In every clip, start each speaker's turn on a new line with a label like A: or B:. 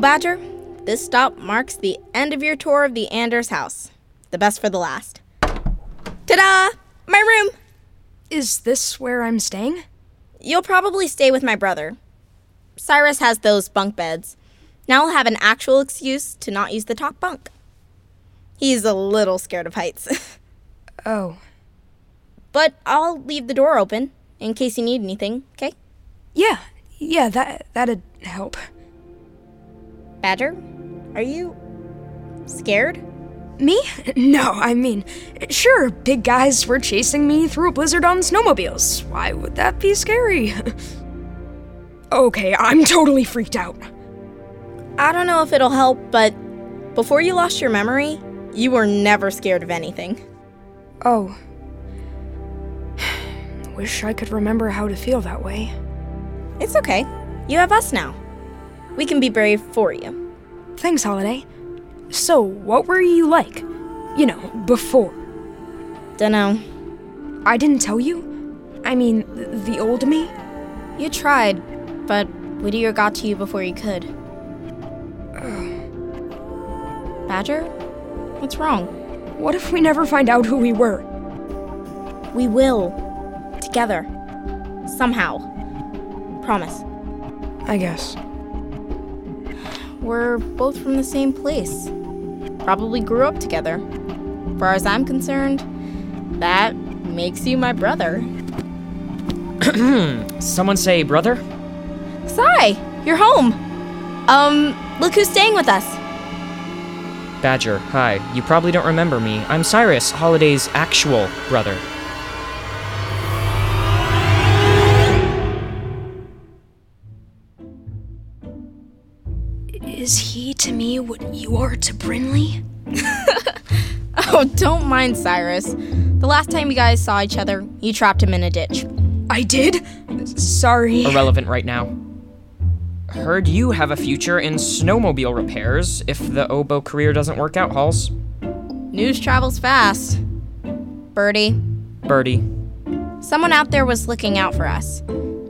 A: Badger, this stop marks the end of your tour of the Anders house. The best for the last. Ta da! My room!
B: Is this where I'm staying?
A: You'll probably stay with my brother. Cyrus has those bunk beds. Now I'll have an actual excuse to not use the top bunk. He's a little scared of heights.
B: Oh.
A: but I'll leave the door open in case you need anything, okay?
B: Yeah, yeah, that that'd help.
A: Badger, are you scared?
B: Me? No, I mean, sure, big guys were chasing me through a blizzard on snowmobiles. Why would that be scary? okay, I'm totally freaked out.
A: I don't know if it'll help, but before you lost your memory, you were never scared of anything.
B: Oh. Wish I could remember how to feel that way.
A: It's okay. You have us now. We can be brave for you.
B: Thanks, Holiday. So, what were you like? You know, before.
A: Dunno.
B: I didn't tell you? I mean, the old me?
A: You tried, but Whittier got to you before you could. Badger? What's wrong?
B: What if we never find out who we were?
A: We will. Together. Somehow. Promise.
B: I guess.
A: We're both from the same place. Probably grew up together. Far as I'm concerned, that makes you my brother.
C: Someone say brother?
A: Sai, you're home. Um, look who's staying with us.
C: Badger, hi. You probably don't remember me. I'm Cyrus, Holiday's actual brother.
B: Is he to me what you are to Brinley?
A: Oh, don't mind Cyrus. The last time you guys saw each other, you trapped him in a ditch.
B: I did? Sorry.
C: Irrelevant right now. Heard you have a future in snowmobile repairs if the oboe career doesn't work out, Halls.
A: News travels fast. Birdie,
C: Birdie.
A: someone out there was looking out for us,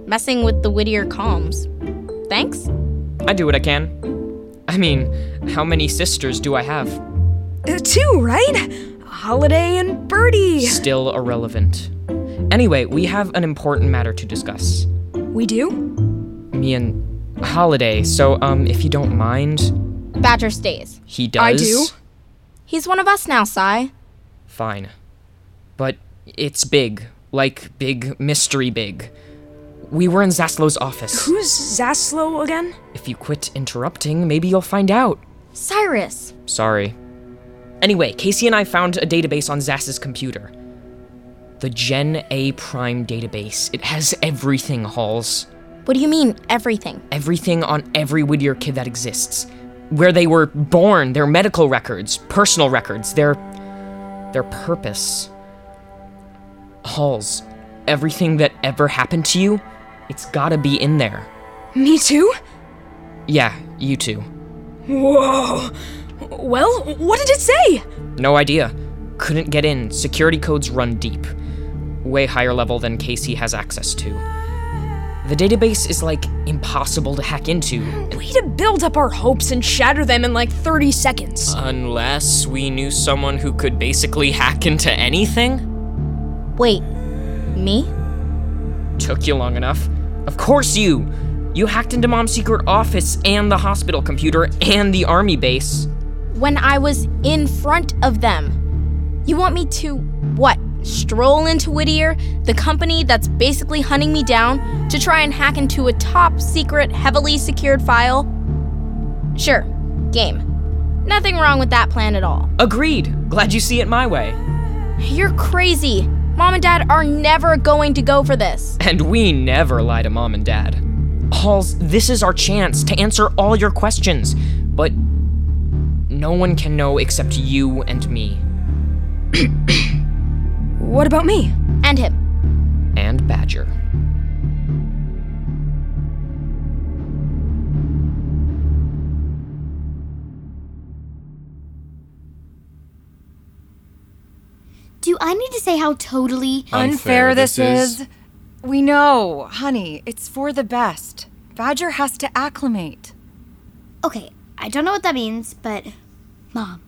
A: messing with the Whittier comms. Thanks?
C: I do what I can. I mean, how many sisters do I have?
B: Uh, two, right? Holiday and Birdie.
C: Still irrelevant. Anyway, we have an important matter to discuss.
B: We do?
C: Me and Holiday, so, um, if you don't mind,
A: Badger stays.
C: he does.
B: I do.
A: He's one of us now, Sai.
C: Fine. But it's big. Like big mystery big. We were in Zaslow's office.
B: Who's Zaslow again?
C: If you quit interrupting, maybe you'll find out.
A: Cyrus.
C: Sorry. Anyway, Casey and I found a database on Zass's computer. The Gen A Prime database. It has everything, Halls.
A: What do you mean, everything?
C: Everything on every Whittier kid that exists. Where they were born, their medical records, personal records, their. their purpose. Halls, everything that ever happened to you, it's gotta be in there.
B: Me too?
C: Yeah, you too.
B: Whoa. Well, what did it say?
C: No idea. Couldn't get in. Security codes run deep. Way higher level than Casey has access to. The database is like impossible to hack into.
B: Way to build up our hopes and shatter them in like 30 seconds.
C: Unless we knew someone who could basically hack into anything?
A: Wait, me?
C: Took you long enough. Of course you! You hacked into Mom's secret office and the hospital computer and the army base.
A: When I was in front of them. You want me to, what, stroll into Whittier, the company that's basically hunting me down, to try and hack into a top secret, heavily secured file? Sure, game. Nothing wrong with that plan at all.
C: Agreed. Glad you see it my way.
A: You're crazy. Mom and Dad are never going to go for this.
C: And we never lie to mom and dad. Halls, this is our chance to answer all your questions, but no one can know except you and me.
B: What about me?
A: And him.
C: And Badger.
D: Do I need to say how totally
E: Unfair this is. We know, honey, it's for the best. Badger has to acclimate.
D: Okay, I don't know what that means, but Mom,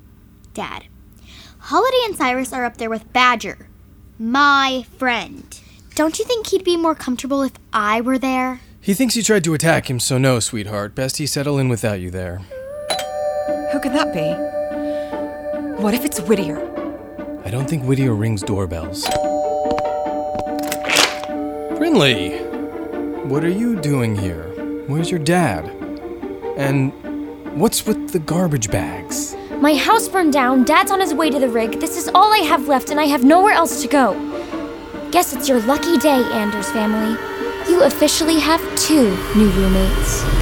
D: Dad, Holiday and Cyrus are up there with Badger, my friend. Don't you think he'd be more comfortable if I were there?
F: He thinks you tried to attack him, so no, sweetheart. Best he settle in without you there.
E: Who could that be? What if it's Whittier?
F: I don't think Whittier rings doorbells. Brinley! What are you doing here? Where's your dad? And what's with the garbage bags?
B: My house burned down, Dad's on his way to the rig. This is all I have left, and I have nowhere else to go. Guess it's your lucky day, Anders family. You officially have two new roommates.